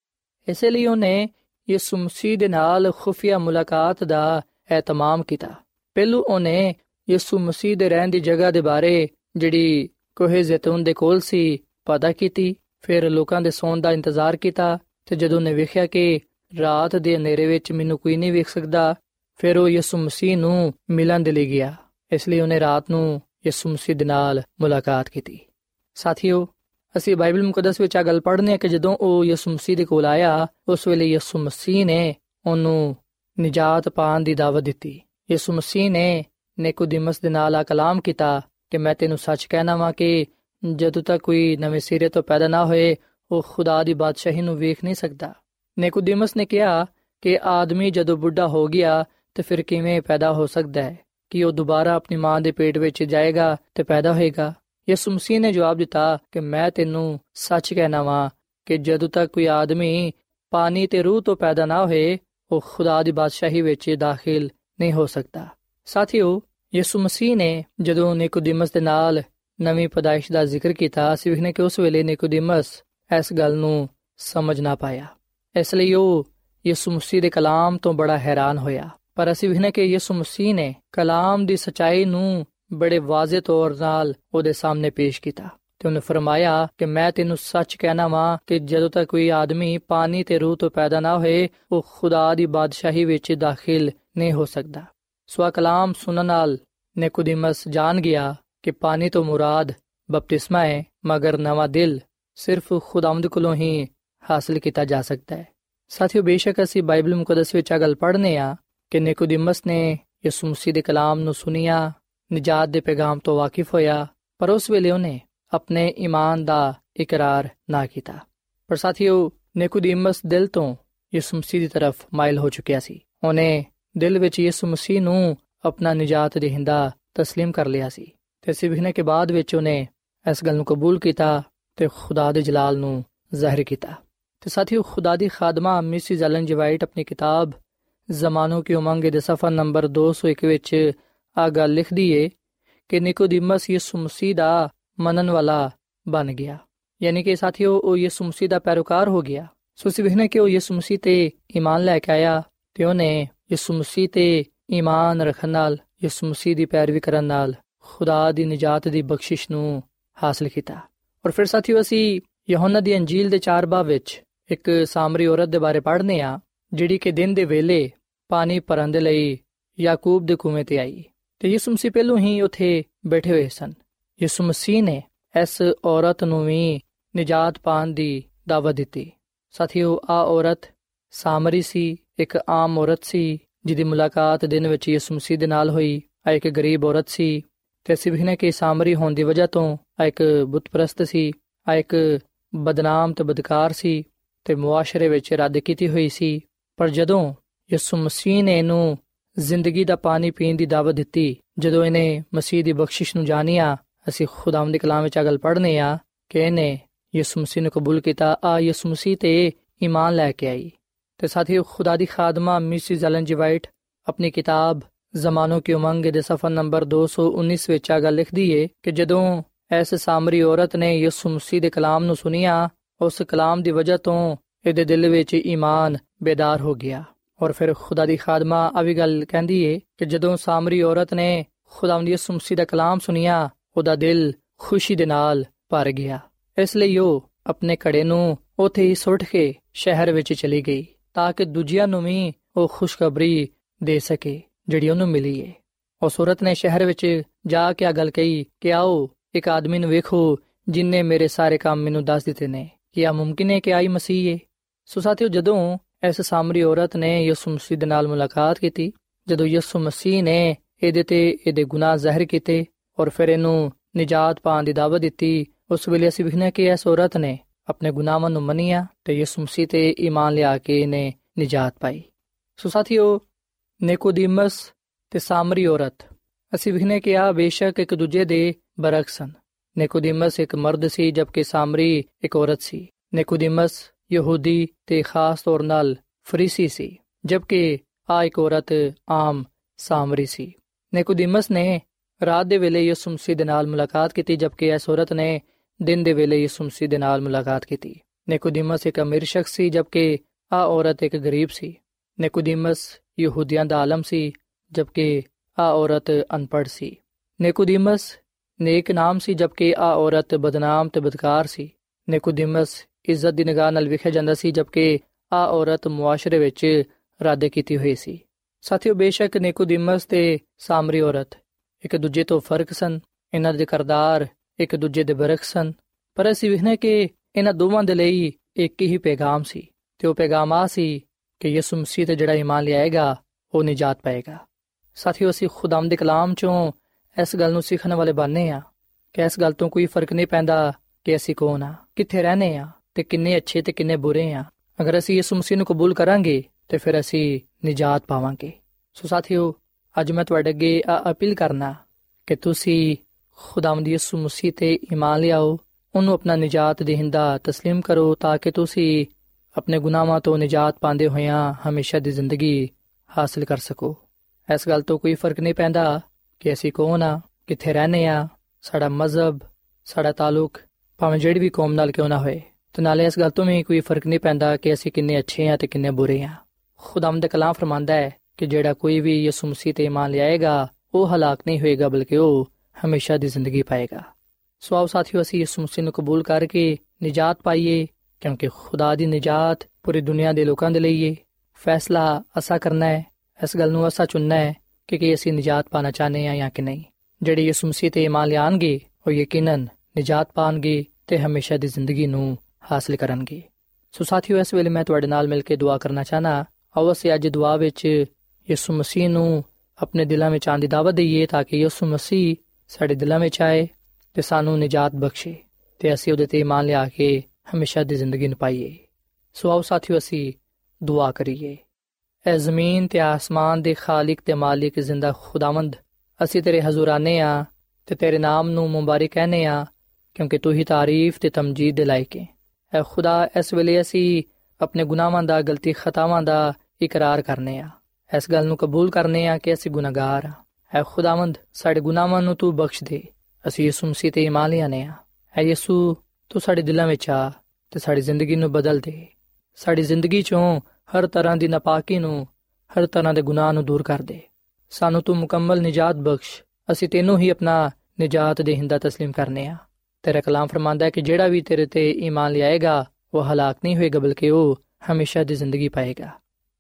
ਇਸੇ ਲਈ ਉਹਨੇ ਯਿਸੂ ਮਸੀਹ ਦੇ ਨਾਲ ਖੁਫੀਆ ਮੁਲਾਕਾਤ ਦਾ ehtamam ਕੀਤਾ। ਪਹਿਲੂ ਉਹਨੇ ਯਿਸੂ ਮਸੀਹ ਦੇ ਰਹਿਣ ਦੀ ਜਗ੍ਹਾ ਦੇ ਬਾਰੇ ਜਿਹੜੀ ਕੋਹੇ ਜ਼ੈਤੂਨ ਦੇ ਕੋਲ ਸੀ ਪਤਾ ਕੀਤੀ, ਫਿਰ ਲੋਕਾਂ ਦੇ ਸੌਣ ਦਾ ਇੰਤਜ਼ਾਰ ਕੀਤਾ ਤੇ ਜਦੋਂ ਨੇ ਵੇਖਿਆ ਕਿ ਰਾਤ ਦੇ ਹਨੇਰੇ ਵਿੱਚ ਮੈਨੂੰ ਕੋਈ ਨਹੀਂ ਵੇਖ ਸਕਦਾ। ਫਿਰ ਉਹ ਯਿਸੂ ਮਸੀਹ ਨੂੰ ਮਿਲਣ ਦੇ ਲਈ ਗਿਆ। ਇਸ ਲਈ ਉਹਨੇ ਰਾਤ ਨੂੰ ਯਿਸੂ ਮਸੀਹ ਦੇ ਨਾਲ ਮੁਲਾਕਾਤ ਕੀਤੀ। ਸਾਥੀਓ, ਅਸੀਂ ਬਾਈਬਲ ਮੁਕੱਦਸ ਵਿੱਚ ਆ ਗੱਲ ਪੜ੍ਹਨੇ ਆ ਕਿ ਜਦੋਂ ਉਹ ਯਿਸੂ ਮਸੀਹ ਦੇ ਕੋਲ ਆਇਆ, ਉਸ ਵੇਲੇ ਯਿਸੂ ਮਸੀਹ ਨੇ ਉਹਨੂੰ ਨਜਾਤ ਪਾਣ ਦੀ ਦਾਵਤ ਦਿੱਤੀ। ਯਿਸੂ ਮਸੀਹ ਨੇ ਨਿਕੋਦੀਮਸ ਦੇ ਨਾਲ ਆ ਕਲਾਮ ਕੀਤਾ ਕਿ ਮੈਂ ਤੈਨੂੰ ਸੱਚ ਕਹਿਣਾ ਵਾਂ ਕਿ ਜਦੋਂ ਤੱਕ ਕੋਈ ਨਵੇਂ ਸਿਰੇ ਤੋਂ ਪੈਦਾ ਨਾ ਹੋਏ, ਉਹ ਖੁਦਾ ਦੀ ਬਾਦਸ਼ਾਹੀ ਨੂੰ ਵੇਖ ਨਹੀਂ ਸਕਦਾ। ਨਿਕੋਦੀਮਸ ਨੇ ਕਿਹਾ ਕਿ ਆਦਮੀ ਜਦੋਂ ਬੁੱਢਾ ਹੋ ਗਿਆ ਤੇ ਫਿਰ ਕਿਵੇਂ ਪੈਦਾ ਹੋ ਸਕਦਾ ਹੈ? ਕਿ ਉਹ ਦੁਬਾਰਾ ਆਪਣੀ ਮਾਂ ਦੇ ਪੇਟ ਵਿੱਚ ਜਾਏਗਾ ਤੇ ਪੈਦਾ ਹੋਏਗਾ? ਯਿਸੂ ਮਸੀਹ ਨੇ ਜਵਾਬ ਦਿੱਤਾ ਕਿ ਮੈਂ ਤੈਨੂੰ ਸੱਚ ਕਹਿਣਾ ਵਾਂ ਕਿ ਜਦੋਂ ਤੱਕ ਕੋਈ ਆਦਮੀ ਪਾਣੀ ਤੇ ਰੂਹ ਤੋਂ ਪੈਦਾ ਨਾ ਹੋਏ, ਉਹ ਖੁਦਾ ਦੀ ਬਾਦਸ਼ਾਹੀ ਵਿੱਚ ਦਾਖਲ ਨਹੀਂ ਹੋ ਸਕਦਾ। ਸਾਥੀਓ, ਯਿਸੂ ਮਸੀਹ ਨੇ ਜਦੋਂ ਨਿਕੋਦੀਮਸ ਦੇ ਨਾਲ ਨਵੀਂ ਪਦਾਇਸ਼ ਦਾ ਜ਼ਿਕਰ ਕੀਤਾ, ਅਸੀਂ ਵਿਖਨੇ ਕਿ ਉਸ ਵੇਲੇ ਨਿਕੋਦੀਮਸ ਇਸ ਗੱਲ ਨੂੰ ਸਮਝ ਨਾ ਪਾਇਆ। ਇਸ ਲਈ ਉਹ ਯਿਸੂ ਮਸੀਹ ਦੇ ਕਲਾਮ ਤੋਂ ਬੜਾ ਹੈਰਾਨ ਹੋਇਆ। ਪਰ ਅਸੀਂ ਵਿਖਨੇ ਕਿ ਯਿਸੂ ਮਸੀਹ ਨੇ ਕਲਾਮ ਦੀ ਸਚਾਈ ਨੂੰ ਬੜੇ ਵਾਜ਼ਿਹ ਤੌਰ 'ਨਾਲ ਉਹਦੇ ਸਾਹਮਣੇ ਪੇਸ਼ ਕੀਤਾ ਤੇ ਉਹਨੇ ਫਰਮਾਇਆ ਕਿ ਮੈਂ ਤੈਨੂੰ ਸੱਚ ਕਹਿਣਾ ਵਾਂ ਕਿ ਜਦੋਂ ਤੱਕ ਕੋਈ ਆਦਮੀ ਪਾਣੀ ਤੇ ਰੂਹ ਤੋਂ ਪੈਦਾ ਨਾ ਹੋਏ, ਉਹ ਖੁਦਾ ਦੀ ਬਾਦਸ਼ਾਹੀ ਵਿੱਚ ਦਾਖਲ ਨਹੀਂ ਹੋ ਸਕਦਾ। ਸਵਾ ਕਲਾਮ ਸੁਣਨ ਨਾਲ ਨਿਕੋਦੀਮਸ ਜਾਣ ਗਿਆ ਕਿ ਪਾਣੀ ਤੋਂ ਮੁਰਾਦ ਬਪਤਿਸਮਾ ਹੈ, ਮਗਰ ਨਵਾਂ ਦਿਲ ਸਿਰਫ ਖੁਦਾਵੰਦ ਕੋਲੋਂ ਹੀ ਹਾਸਲ ਕੀਤਾ ਜਾ ਸਕਦਾ ਹੈ ਸਾਥੀਓ ਬੇਸ਼ੱਕ ਅਸੀਂ ਬਾਈਬਲ ਮੁਕੱਦਸ ਵਿੱਚ ਆ ਗੱਲ ਪੜ੍ਹਨੇ ਆ ਕਿ ਨਿਕੋਦੀਮਸ ਨੇ ਯਿਸੂ ਮਸੀਹ ਦੇ ਕਲਾਮ ਨੂੰ ਸੁਨਿਆ ਨਜਾਤ ਦੇ ਪੈਗਾਮ ਤੋਂ ਵਾਕਿਫ ਹੋਇਆ ਪਰ ਉਸ ਵੇਲੇ ਉਹਨੇ ਆਪਣੇ ਈਮਾਨ ਦਾ ਇਕਰਾਰ ਨਾ ਕੀਤਾ ਪਰ ਸਾਥੀਓ ਨਿਕੋਦੀਮਸ ਦਿਲ ਤੋਂ ਯਿਸੂ ਮਸੀਹ ਦੀ ਤਰਫ ਮਾਇਲ ਹੋ ਚੁੱਕਿਆ ਸੀ ਉਹਨੇ ਦਿਲ ਵਿੱਚ ਯਿਸੂ ਮਸੀਹ ਨੂੰ ਆਪਣਾ ਨਜਾਤ ਦੇਹਿੰਦਾ تسلیم ਕਰ ਲਿਆ ਸੀ ਤੇ ਸਿਵਹਨੇ ਕੇ ਬਾਅਦ ਵਿੱਚ ਉਹਨੇ ਇਸ ਗੱਲ ਨੂੰ ਕਬੂਲ ਕੀਤਾ ਤੇ ਖੁਦਾ ਦੇ ਜਲਾਲ ਨੂੰ ਜ਼ਾਹਿਰ ਕੀਤਾ ਤੇ ਸਾਥੀਓ, ਖੁਦਾ ਦੀ ਖਾਦਮਾ, ਮਿਸਿਸ ਐਲਨ ਜੀ ਵਾਈਟ ਆਪਣੀ ਕਿਤਾਬ ਜ਼ਮਾਨੋ ਕੀ ਉਮੰਗ ਦੇ ਸਫਾ ਨੰਬਰ 201 ਵਿੱਚ ਆ ਗੱਲ ਲਿਖਦੀ ਏ ਕਿ ਨਿਕੋਦੀਮਸ ਯਿਸੂ ਮਸੀਹ ਦਾ ਮੰਨਣ ਵਾਲਾ ਬਣ ਗਿਆ। ਯਾਨੀ ਕਿ ਸਾਥੀਓ, ਉਹ ਯਿਸੂ ਮਸੀਹ ਦਾ ਪੈਰੋਕਾਰ ਹੋ ਗਿਆ। ਸੋ ਅਸੀਂ ਸਿਵਹਨੇ ਕਿ ਉਹ ਯਿਸੂ ਮਸੀਹ ਤੇ ਈਮਾਨ ਲੈ ਕੇ ਆਇਆ ਤੇ ਉਹਨੇ ਯਿਸੂ ਮਸੀਹ ਤੇ ਈਮਾਨ ਰੱਖਣ ਨਾਲ, ਯਿਸੂ ਮਸੀਹ ਦੀ ਪੈਰਵੀ ਕਰਨ ਨਾਲ ਖੁਦਾ ਦੀ ਨਜਾਤ ਦੀ ਬਖਸ਼ਿਸ਼ ਨੂੰ ਹਾਸਲ ਕੀਤਾ। ਔਰ ਫਿਰ ਸਾਥੀਓ, ਅਸੀਂ ਯਹੋਨਾ ਦੀ ਅੰਜੀਲ ਦੇ ਚਾਰ ਬਾਬ ਵਿੱਚ ਇੱਕ ਸਾਮਰੀ ਔਰਤ ਦੇ ਬਾਰੇ ਪੜ੍ਹਨੇ ਆ, ਜਿਹੜੀ ਕਿ ਦਿਨ ਦੇ ਵੇਲੇ ਪਾਣੀ ਭਰਨ ਦੇ ਲਈ ਯਾਕੂਬ ਦੇ ਕੂਵੇਂ ਤੇ ਆਈ। ਤੇ ਯਿਸੂ ਮਸੀਹ ਪਹਿਲੋਂ ਹੀ ਉੱਥੇ ਬੈਠੇ ਹੋਏ ਸਨ। ਯਿਸੂ ਮਸੀਹ ਨੇ ਇਸ ਔਰਤ ਨੂੰ ਵੀ ਨਜਾਤ ਪਾਣ ਦੀ ਦਾਵਤ ਦਿੱਤੀ। ਸਾਥੀਓ, ਆ ਔਰਤ ਸਾਮਰੀ ਸੀ, ਇੱਕ ਆਮ ਔਰਤ ਸੀ, ਜਿਹਦੀ ਮੁਲਾਕਾਤ ਦਿਨ ਵਿੱਚ ਯਿਸੂ ਮਸੀਹ ਦੇ ਨਾਲ ਹੋਈ, ਆ ਇੱਕ ਗਰੀਬ ਔਰਤ ਸੀ। ਤੇ ਅਸੀਂ ਵੀ ਕਿ ਸਾਮਰੀ ਹੋਣ ਦੀ ਵਜ੍ਹਾ ਤੋਂ ਆ ਇੱਕ ਬੁੱਤਪ੍ਰਸਤ ਸੀ, ਆ ਇੱਕ ਬਦਨਾਮ ਤੇ ਬਦਕਾਰ ਸੀ। ਤੇ ਮੁਆਸ਼ਰੇ ਵਿੱਚ ਰੱਦ ਕੀਤੀ ਹੋਈ ਸੀ। ਪਰ ਜਦੋਂ ਯਿਸੂ ਮਸੀਹ ਨੇ ਇਹਨੂੰ ਜ਼ਿੰਦਗੀ ਦਾ ਪਾਣੀ ਪੀਣ ਦੀ ਦਾਵਤ ਦਿੱਤੀ, ਜਦੋਂ ਇਹਨੇ ਮਸੀਹ ਦੀ ਬਖਸ਼ਿਸ਼ ਨੂੰ ਜਾਣਿਆ, ਅਸੀਂ ਖੁਦਾਮ ਦੇ ਕਲਾਮ ਵਿੱਚ ਅਗਲ ਪੜ੍ਹਨੇ ਆ ਕਿ ਇਹਨੇ ਯਿਸੂ ਮਸੀਹ ਨੂੰ ਕਬੂਲ ਕੀਤਾ, ਆ ਯਿਸੂ ਮਸੀਹ ਤੇ ਈਮਾਨ ਲੈ ਕੇ ਆਈ। ਤੇ ਸਾਥੀ ਖੁਦਾ ਦੀ ਖਾਦਮਾ ਮਿਸਿਸ ਐਲਨ ਜੀ ਵਾਈਟ ਆਪਣੀ ਕਿਤਾਬ ਜ਼ਮਾਨੋ ਕੀ ਉਮੰਗ ਦੇ ਸਫਾ ਨੰਬਰ 219 ਵਿੱਚ ਆ ਗੱਲ ਲਿਖਦੀ ਏ ਕਿ ਜਦੋਂ ਐਸ ਸਾਮਰੀ ਔਰਤ ਨੇ ਯਿਸੂ ਮਸੀਹ ਦੇ ਕਲਾਮ ਨੂੰ ਸੁਨਿਆ ਉਸ ਕਲਾਮ ਦੀ ਵਜ੍ਹਾ ਤੋਂ ਇਹਦੇ ਦਿਲ ਵਿੱਚ ਈਮਾਨ ਬੇਦਾਰ ਹੋ ਗਿਆ। ਔਰ ਫਿਰ ਖੁਦਾ ਦੀ ਖਾਦਮਾ ਆ ਵੀ ਗੱਲ ਕਹਿੰਦੀ ਏ ਕਿ ਜਦੋਂ ਸਾਮਰੀ ਔਰਤ ਨੇ ਖੁਦਾਵੰਦ ਯਿਸੂ ਮਸੀਹ ਦਾ ਕਲਾਮ ਸੁਨਿਆ ਉਹਦਾ ਦਿਲ ਖੁਸ਼ੀ ਦੇ ਨਾਲ ਭਰ ਗਿਆ। ਇਸ ਲਈ ਉਹ ਆਪਣੇ ਘੜੇ ਨੂੰ ਉਥੇ ਹੀ ਸੁੱਟ ਕੇ ਸ਼ਹਿਰ ਵਿੱਚ ਚਲੀ ਗਈ ਤਾਂ ਕਿ ਦੂਜਿਆਂ ਨੂੰ ਵੀ ਉਹ ਖੁਸ਼ਖਬਰੀ ਦੇ ਸਕੇ, ਜਿਹੜੀ ਉਹਨੂੰ ਮਿਲੀ ਏ। ਉਸ ਔਰਤ ਨੇ ਸ਼ਹਿਰ ਵਿੱਚ ਜਾ ਕੇ ਆ ਗੱਲ ਕਹੀ ਕਿ ਆਓ, ਇੱਕ ਆਦਮੀ ਨੂੰ ਵੇਖੋ ਜਿਨਨੇ ਮੇਰੇ ਸਾਰੇ ਕੰਮ ਮੈਨੂੰ ਦੱਸ ਦਿੱਤੇ ਨੇ। ਕਿ ਆ ਮੁਮਕਿਨ ਹੈ ਕਿ ਆਈ ਮਸੀਹ ਏ। ਸੋ ਸਾਥੀਓ, ਜਦੋਂ ਇਸ ਸਾਮਰੀ ਔਰਤ ਨੇ ਯਿਸੂ ਮਸੀਹ ਦੇ ਨਾਲ ਮੁਲਾਕਾਤ ਕੀਤੀ, ਜਦੋਂ ਯਿਸੂ ਮਸੀਹ ਨੇ ਇਹਦੇ ਤੇ ਇਹਦੇ ਗੁਨਾਹ ਜ਼ਾਹਿਰ ਕੀਤੇ ਔਰ ਫਿਰ ਇਹਨੂੰ ਨਜਾਤ ਪਾਉਣ ਦੀ ਦਾਵਤ ਦਿੱਤੀ, ਉਸ ਵੇਲੇ ਅਸੀਂ ਵਿਖਣਾ ਕਿ ਇਸ ਔਰਤ ਨੇ ਆਪਣੇ ਗੁਨਾਹਾਂ ਨੂੰ ਮੰਨਿਆ ਤੇ ਯਿਸੂ ਮਸੀਹ ਤੇ ਈਮਾਨ ਲਿਆ ਕੇ ਇਹਨੇ ਨਜਾਤ ਪਾਈ। ਸੋ ਸਾਥੀਓ, ਨਿਕੋਦੀਮਸ ਤੇ ਸਾਮਰੀ ਔਰਤ, ਅਸੀਂ ਵਿਖਨੇ ਕਿ ਆ ਬੇਸ਼ੱਕ ਇੱਕ ਦੂਜੇ ਦੇ ਬਰਖਸ ਹਨ ਨਿਕੋਦੀਮਸ ਇੱਕ ਮਰਦ ਸੀ ਜਦਕਿ ਸਾਮਰੀ ਇੱਕ ਔਰਤ ਸੀ। ਨਿਕੋਦੀਮਸ ਯਹੂਦੀ ਤੇ ਖਾਸ ਤੌਰ ਨਾਲ ਫਰੀਸੀ ਸੀ ਜਦਕਿ ਆ ਇੱਕ ਔਰਤ ਆਮ ਸਾਮਰੀ ਸੀ। ਨਿਕੋਦੀਮਸ ਨੇ ਰਾਤ ਦੇ ਵੇਲੇ ਯਿਸੂ ਮਸੀਹ ਦੇ ਨਾਲ ਮੁਲਾਕਾਤ ਕੀਤੀ ਜਦਕਿ ਇਸ ਔਰਤ ਨੇ ਦਿਨ ਦੇ ਵੇਲੇ ਯਿਸੂ ਮਸੀਹ ਦੇ ਨਾਲ ਮੁਲਾਕਾਤ ਕੀਤੀ। ਨਿਕੋਦੀਮਸ ਇੱਕ ਅਮੀਰ ਸ਼ਖਸ ਸੀ ਜਦਕਿ ਆ ਔਰਤ ਇੱਕ ਗਰੀਬ ਸੀ। ਨਿਕੋਦੀਮਸ ਯਹੂਦੀਆਂ ਦਾ ਆਲਮ ਸੀ ਜਦਕਿ ਆ ਔਰਤ ਅਨਪੜ੍ਹ ਸੀ। ਨਿਕੋਦੀਮਸ ਨੇਕ ਨਾਮ ਸੀ ਜਦਕਿ ਆ ਔਰਤ ਬਦਨਾਮ ਤੇ ਬਦਕਾਰ ਸੀ। ਨਿਕੋਦੀਮਸ ਇੱਜ਼ਤ ਦੀ ਨਿਗਾਹ ਨਾਲ ਵੇਖਿਆ ਜਾਂਦਾ ਸੀ ਜਦਕਿ ਆ ਔਰਤ ਮੁਆਸ਼ਰੇ ਵਿੱਚ ਰਾਦੇ ਕੀਤੀ ਹੋਈ ਸੀ। ਸਾਥੀਓ, ਬੇਸ਼ੱਕ ਨਿਕੋਦੀਮਸ ਤੇ ਸਾਮਰੀ ਔਰਤ ਇੱਕ ਦੂਜੇ ਤੋਂ ਫ਼ਰਕ ਸਨ, ਇਹਨਾਂ ਦੇ ਕਰਦਾਰ ਇੱਕ ਦੂਜੇ ਦੇ ਬਰਖ ਸਨ, ਪਰ ਅਸੀਂ ਵੇਖਨੇ ਕਿ ਇਹਨਾਂ ਦੋਵਾਂ ਦੇ ਲਈ ਇੱਕ ਹੀ ਪੈਗਾਮ ਸੀ ਤੇ ਉਹ ਪੈਗਾਮ ਆ ਸੀ ਕਿ ਯਿਸੂ ਮਸੀਹ ਤੇ ਜਿਹੜਾ ਈਮਾਨ ਲਿਆਏਗਾ, ਉਹ ਨਜਾਤ ਪਾਏਗਾ। ਸਾਥੀਓ, ਅਸੀਂ ਖੁਦਾਮ ਦੇ ਕਲਾਮ ਚੋਂ ਇਸ ਗੱਲ ਨੂੰ ਸਿੱਖਣ ਵਾਲੇ ਬਣਨੇ ਆ ਕਿ ਇਸ ਗੱਲ ਤੋਂ ਕੋਈ ਫਰਕ ਨਹੀਂ ਪੈਂਦਾ ਕਿ ਅਸੀਂ ਕੌਣ ਆ ਕਿੱਥੇ ਰਹਨੇ ਆ ਤੇ ਕਿੰਨੇ ਅੱਛੇ ਤੇ ਕਿੰਨੇ ਬੁਰੇ ਆ ਅਗਰ ਅਸੀਂ ਯਿਸੂ ਮਸੀਹ ਨੂੰ ਕਬੂਲ ਕਰਾਂਗੇ ਤੇ ਫਿਰ ਅਸੀਂ ਨਜਾਤ ਪਾਵਾਂਗੇ ਸੋ ਸਾਥੀਓ ਅੱਜ ਮੈਂ ਤੁਹਾਡੇ ਅੱਗੇ ਅਪੀਲ ਕਰਨਾ ਕਿ ਤੁਸੀਂ ਖੁਦਾਵੰਦ ਯਿਸੂ ਮਸੀਹ ਤੇ ਈਮਾਨ ਲਿਆਓ ਉਹਨੂੰ ਆਪਣਾ ਨਜਾਤ ਦੇਹਿੰਦਾ تسلیم ਕਰੋ ਤਾਂ ਕਿ ਤੁਸੀਂ ਆਪਣੇ ਗੁਨਾਹਾਂ ਤੋਂ ਨਜਾਤ ਪਾਉਂਦੇ ਹੋਇਆਂ ਹਮੇਸ਼ਾ ਦੀ ਜ਼ਿੰਦਗੀ ਹਾਸਲ ਕਰ ਸਕੋ ਇਸ ਗੱਲ ਤੋਂ ਕੋਈ ਫਰਕ ਨਹੀਂ ਪੈਂਦਾ ਕਿ ਅਸੀਂ ਕੌਣ ਆ, ਕਿੱਥੇ ਰਹਨੇ ਆ, ਸਾਡਾ ਮਜ਼ਹਬ, ਸਾਡਾ ਤਾਲੁਕ, ਭਾਵੇਂ ਜਿਹੜੀ ਵੀ ਕੌਮ ਨਾਲ ਕਿਉਂ ਨਾ ਹੋਏ। ਤੇ ਨਾਲੇ ਇਸ ਗੱਲ ਤੋਂ ਵੀ ਕੋਈ ਫ਼ਰਕ ਨਹੀਂ ਪੈਂਦਾ ਕਿ ਅਸੀਂ ਕਿੰਨੇ ਅੱਛੇ ਆ ਤੇ ਕਿੰਨੇ ਬੁਰੇ ਆ। ਖੁਦਾਮ ਦਾ ਕਲਾਮ ਫਰਮਾਂਦਾ ਹੈ ਕਿ ਜਿਹੜਾ ਕੋਈ ਵੀ ਯਿਸੂ ਮਸੀਹ ਤੇ ਇਮਾਨ ਲਿਆਏਗਾ, ਉਹ ਹਲਾਕ ਨਹੀਂ ਹੋਏਗਾ, ਬਲਕਿ ਉਹ ਹਮੇਸ਼ਾ ਦੀ ਜ਼ਿੰਦਗੀ ਪਾਏਗਾ। ਸੋ ਆਓ ਸਾਥੀਓ, ਅਸੀਂ ਯਿਸੂ ਮਸੀਹ ਨੂੰ ਕਬੂਲ ਕਰਕੇ ਨਜਾਤ ਪਾਈਏ, ਕਿਉਂਕਿ ਖੁਦਾ ਦੀ ਨਜਾਤ ਪੂਰੀ ਦੁਨੀਆ ਦੇ ਲੋਕਾਂ ਦੇ ਲਈ ਹੈ ਫੈਸਲਾ ਅਸਾ ਕਰਨਾ ਹੈ, ਇਸ ਗੱਲ ਨੂੰ ਅਸਾ ਚੁਣਨਾ ਹੈ ਕਿ ਕੀ ਅਸੀਂ ਨਜਾਤ ਪਾਣਾ ਚਾਹਨੇ ਆ ਜਾਂ ਕਿ ਨਹੀਂ? ਜਿਹੜੇ ਯਿਸੂ ਮਸੀਹ ਤੇ ਇਮਾਨ ਲਿਆਣਗੇ ਉਹ ਯਕੀਨਨ ਨਜਾਤ ਪਾਣਗੇ ਤੇ ਹਮੇਸ਼ਾ ਦੀ ਜ਼ਿੰਦਗੀ ਨੂੰ ਹਾਸਲ ਕਰਨਗੇ। ਸੋ ਸਾਥੀਓ, ਇਸ ਵੇਲੇ ਮੈਂ ਤੁਹਾਡੇ ਨਾਲ ਮਿਲ ਕੇ ਦੁਆ ਕਰਨਾ ਚਾਹਨਾ ਆਓ ਅਸੀਂ ਅੱਜ ਦੁਆ ਵਿੱਚ ਯਿਸੂ ਮਸੀਹ ਨੂੰ ਆਪਣੇ ਦਿਲਾਂ ਵਿੱਚ ਆਉਣ ਦੀ ਦਾਵਤ ਦਈਏ ਤਾਂ ਕਿ ਯਿਸੂ ਮਸੀਹ ਸਾਡੇ ਦਿਲਾਂ ਵਿੱਚ ਆਏ ਤੇ ਸਾਨੂੰ ਨਜਾਤ ਬਖਸ਼ੇ ਤੇ ਅਸੀਂ ਉਹਦੇ ਤੇ ਇਮਾਨ ਲਿਆ ਕੇ ਹਮੇਸ਼ਾ ਦੀ ਜ਼ਿੰਦਗੀ ਨੂੰ ਪਾਈਏ ਸੋ ਆਓ ਸਾਥੀਓ, ਅਸੀਂ ਦੁਆ ਕਰੀਏ। ਐ ਜ਼ਮੀਨ ਤੇ ਆਸਮਾਨ ਦੇ ਖਾਲਕ ਤੇ ਮਾਲਿਕ ਜ਼ਿੰਦਾ ਖੁਦਾਵੰਦ ਅਸੀਂ ਤੇਰੇ ਹਜ਼ੂਰ ਆ ਤੇ ਤੇਰੇ ਨਾਮ ਨੂੰ ਮੁਬਾਰਕ ਕਹਨੇ ਆ ਕਿਉਂਕਿ ਤੂੰ ਹੀ ਤਾਰੀਫ ਤੇ ਤਮਜੀਦ ਦੇ ਲਾਇਕ ਹੈ ਐ ਖੁਦਾ ਇਸ ਵੇਲੇ ਅਸੀਂ ਆਪਣੇ ਗੁਨਾਹਾਂ ਦਾ ਗਲਤੀ ਖਤਾਵਾਂ ਦਾ ਇਕਰਾਰ ਕਰਨੇ ਆ ਇਸ ਗੱਲ ਨੂੰ ਕਬੂਲ ਕਰਨੇ ਆ ਕਿ ਅਸੀਂ ਗੁਨਾਹਗਾਰ ਆ ਐ ਖੁਦਾਵੰਦ ਸਾਡੇ ਗੁਨਾਹਾਂ ਨੂੰ ਤੂੰ ਬਖਸ਼ ਦੇ ਅਸੀਂ ਯਿਸੂ ਮਸੀਹ ਤੇ ਇਮਾਨ ਲਿਆਨੇ ਆ ਐ ਯਿਸੂ ਤੂੰ ਸਾਡੇ ਦਿਲਾਂ ਵਿੱਚ ਆ ਤੇ ਸਾਡੀ ਜ਼ਿੰਦਗੀ ਨੂੰ ਬਦਲ ਦੇ ਸਾਡੀ ਜ਼ਿੰਦਗੀ ਚੋਂ ਹਰ ਤਰ੍ਹਾਂ ਦੀ ਨਾਪਾਕੀ ਨੂੰ ਹਰ ਤਰ੍ਹਾਂ ਦੇ ਗੁਨਾਹ ਨੂੰ ਦੂਰ ਕਰ ਦੇ ਸਾਨੂੰ ਤੂੰ ਮੁਕੰਮਲ ਨਜਾਤ ਬਖਸ਼ ਅਸੀਂ ਤੈਨੂੰ ਹੀ ਆਪਣਾ ਨਜਾਤ ਦੇ ਹਿੰਦਾ تسلیم ਕਰਨੇ ਆ ਤੇਰਾ ਕਲਾਮ ਫਰਮਾਂਦਾ ਹੈ ਕਿ ਜਿਹੜਾ ਵੀ ਤੇਰੇ ਤੇ ਈਮਾਨ ਲਿਆਏਗਾ ਉਹ ਹਲਾਕ ਨਹੀਂ ਹੋਏਗਾ ਬਲਕਿ ਉਹ ਹਮੇਸ਼ਾ ਦੀ ਜ਼ਿੰਦਗੀ ਪਾਏਗਾ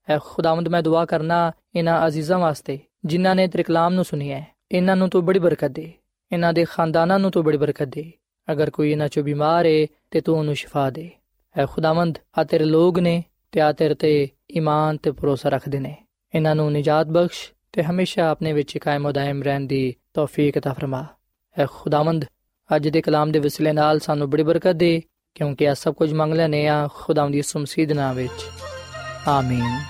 ਐ ਖੁਦਾਵੰਦ ਮੈਂ ਦੁਆ ਕਰਨਾ ਇਹਨਾਂ ਅਜ਼ੀਜ਼ਾਂ ਵਾਸਤੇ ਜਿਨ੍ਹਾਂ ਨੇ ਤੇਰੇ ਕਲਾਮ ਨੂੰ ਸੁਨਿਆ ਹੈ ਇਹਨਾਂ ਨੂੰ ਤੂੰ ਬੜੀ ਬਰਕਤ ਦੇ ਇਹਨਾਂ ਦੇ ਖਾਨਦਾਨਾਂ ਨੂੰ ਤੂੰ ਬੜੀ ਬਰਕਤ ਦੇ ਅਗਰ ਕੋਈ ਇਹਨਾਂ ਚੋਂ ਬਿਮਾਰ ਹੈ ਤੇ ਤੂੰ ਉਹਨੂੰ ਸ਼ਿਫਾ ਦੇ ਐ ਖੁਦਾਵੰਦ ਆ ਤੇਰੇ ਲੋਗ ਨੇ ਤੇ ਆ ਤੇਰੇ ਤੇ ਈਮਾਨ ਤੇ ਭਰੋਸਾ ਰੱਖਦੇ ਨੇ। ਇਹਨਾਂ ਨੂੰ ਨਜਾਤ ਬਖਸ਼ ਤੇ ਹਮੇਸ਼ਾ ਆਪਣੇ ਵਿੱਚ ਕਾਇਮ ਦائم ਰਹਿਣ ਦੀ ਤੌਫੀਕ عطا ਫਰਮਾ। اے ਖੁਦਾਵੰਦ, ਅੱਜ ਦੇ ਕਲਾਮ ਦੇ ਵਸਿਲੇ ਨਾਲ ਸਾਨੂੰ ਬੜੀ ਬਰਕਤ ਦੇ, ਕਿਉਂਕਿ ਆ ਸਭ ਕੁਝ ਮੰਗ ਲੈਨੇ ਆ ਖੁਦਾਵੰਦ ਦੀ ਸੁਮਸੀਦ ਨਾਮ ਵਿੱਚ। ਆਮੀਨ।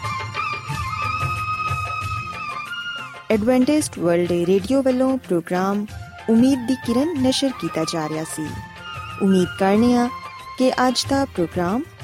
ਐਡਵੈਂਟਿਸਟ ਵਰਲਡ ਰੇਡੀਓ ਵੱਲੋਂ ਪ੍ਰੋਗਰਾਮ ਉਮੀਦ ਦੀ ਕਿਰਨ ਨਿਸ਼ਰ ਕੀਤਾ ਜਾ ਰਿਹਾ ਸੀ। ਉਮੀਦ ਕਰਨੇ ਆ ਕਿ ਅੱਜ ਦਾ ਪ੍ਰੋਗਰਾਮ